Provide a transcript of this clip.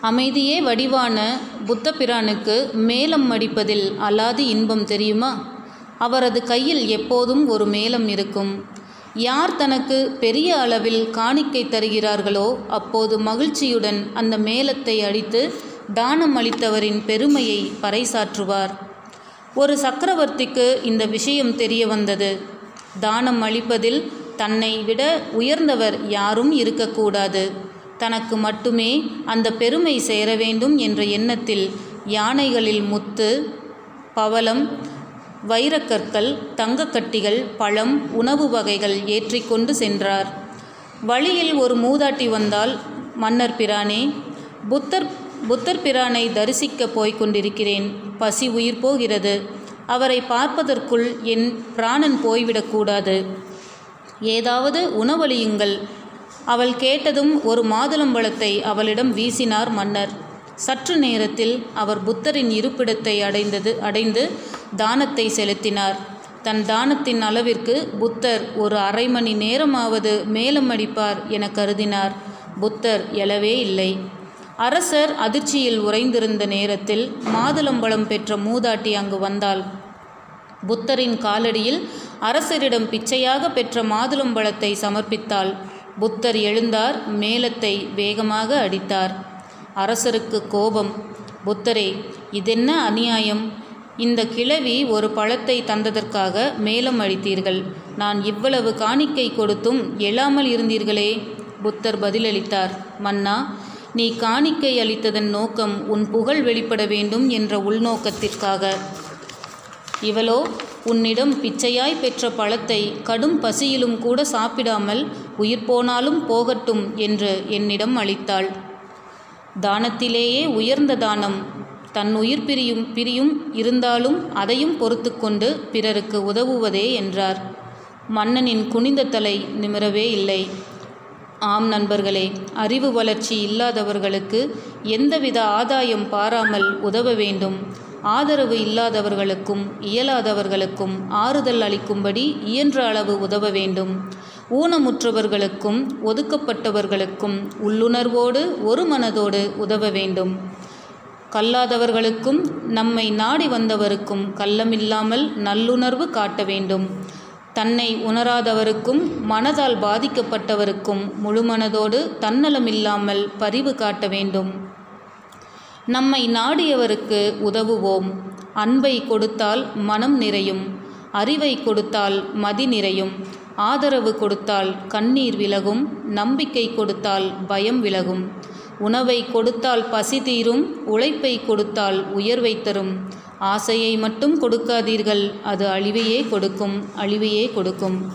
அமைதியே வடிவான புத்தபிரானுக்கு மேலம் அடிப்பதில் அல்லாது இன்பம் தெரியுமா? அவரது கையில் எப்போதும் ஒரு மேலம் இருக்கும். யார் தனக்கு பெரிய அளவில் காணிக்கை தருகிறார்களோ அப்போது மகிழ்ச்சியுடன் அந்த மேளத்தை அடித்து தானம் அளித்தவரின் பெருமையை பறைசாற்றுவார். ஒரு சக்கரவர்த்திக்கு இந்த விஷயம் தெரிய வந்தது. தானம் அளிப்பதில் தன்னை விட உயர்ந்தவர் யாரும் இருக்கக்கூடாது. தனக்கு மட்டுமே அந்த பெருமை சேர வேண்டும் என்ற எண்ணத்தில் யானைகளில் முத்து பவளம் வைரக்கற்கள் தங்கக்கட்டிகள் பழம் உணவு வகைகள் ஏற்றிக்கொண்டு சென்றார். வழியில் ஒரு மூதாட்டி வந்தால் மன்னர் பிரானே புத்தர் புத்தர் பிரானை தரிசிக்க போய்க் கொண்டிருக்கிறேன். பசி உயிர் போகிறது. அவரை பார்ப்பதற்குள் என் பிராணன் போய்விடக்கூடாது ஏதாவது உணவளியுங்கள். அவள் கேட்டதும் ஒரு மாதுளம்பழத்தை அவளிடம் வீசினார் மன்னர். சற்று நேரத்தில் அவர் புத்தரின் இருப்பிடத்தை அடைந்தது அடைந்து தானத்தை செலுத்தினார். தன் தானத்தின் அளவிற்கு புத்தர் ஒரு அரை மணி நேரமாவது மேலம் அடிப்பார் என கருதினார். புத்தர் எழவே இல்லை. அரசர் அதிர்ச்சியில் உறைந்திருந்த நேரத்தில் மாதுளம்பழம் பெற்ற மூதாட்டி அங்கு வந்தாள். புத்தரின் காலடியில் அரசரிடம் பிச்சையாக பெற்ற மாதுளம்பழத்தை சமர்ப்பித்தாள். புத்தர் எழுந்தார் மேளத்தை வேகமாக அடித்தார். அரசருக்கு கோபம். புத்தரே இதென்ன அநியாயம்? இந்த கிழவி ஒரு பழத்தை தந்ததற்காக மேலம் அடித்தீர்கள். நான் இவ்வளவு காணிக்கை கொடுத்தும் எழாமல் இருந்தீர்களே. புத்தர் பதிலளித்தார் மன்னா நீ காணிக்கை அளித்ததன் நோக்கம் உன் புகழ் வெளிப்பட வேண்டும் என்ற உள்நோக்கத்திற்காக. இவளோ உன்னிடம் பிச்சையாய் பெற்ற பழத்தை கடும் பசியிலும் கூட சாப்பிடாமல் உயிர் போனாலும் போகட்டும் என்று என்னிடம் அளித்தாள். தானத்திலேயே உயர்ந்த தானம். தன் உயிர் பிரியும் பிரியும் இருந்தாலும் அதையும் பொறுத்து கொண்டு பிறருக்கு உதவுவதே என்றார். மன்னனின் குனிந்த தலை நிமிரவே இல்லை. ஆம் நண்பர்களே அறிவு வளர்ச்சி இல்லாதவர்களுக்கு எந்தவித ஆதாயம் பாராமல் உதவ வேண்டும். ஆதரவு இல்லாதவர்களுக்கும் இயலாதவர்களுக்கும் ஆறுதல் அளிக்கும்படி இயன்ற அளவு உதவ வேண்டும். ஊனமுற்றவர்களுக்கும் ஒதுக்கப்பட்டவர்களுக்கும் உள்ளுணர்வோடு ஒரு மனதோடு உதவ வேண்டும். கல்லாதவர்களுக்கும் நம்மை நாடி வந்தவருக்கும் கள்ளமில்லாமல் நல்லுணர்வு காட்ட வேண்டும். தன்னை உணராதவருக்கும் மனதால் பாதிக்கப்பட்டவருக்கும் முழுமனதோடு தன்னலமில்லாமல் பரிவு காட்ட வேண்டும். நம்மை நாடியவருக்கு உதவுவோம். அன்பை கொடுத்தால் மனம் நிறையும். அறிவை கொடுத்தால் மதி நிறையும். ஆதரவு கொடுத்தால் கண்ணீர் விலகும். நம்பிக்கை கொடுத்தால் பயம் விலகும். உணவை கொடுத்தால் பசி தீரும். உழைப்பை கொடுத்தால் உயர்வை தரும். ஆசையை மட்டும் கொடுக்காதீர்கள். அது அழிவையே கொடுக்கும். அழிவையே கொடுக்கும்.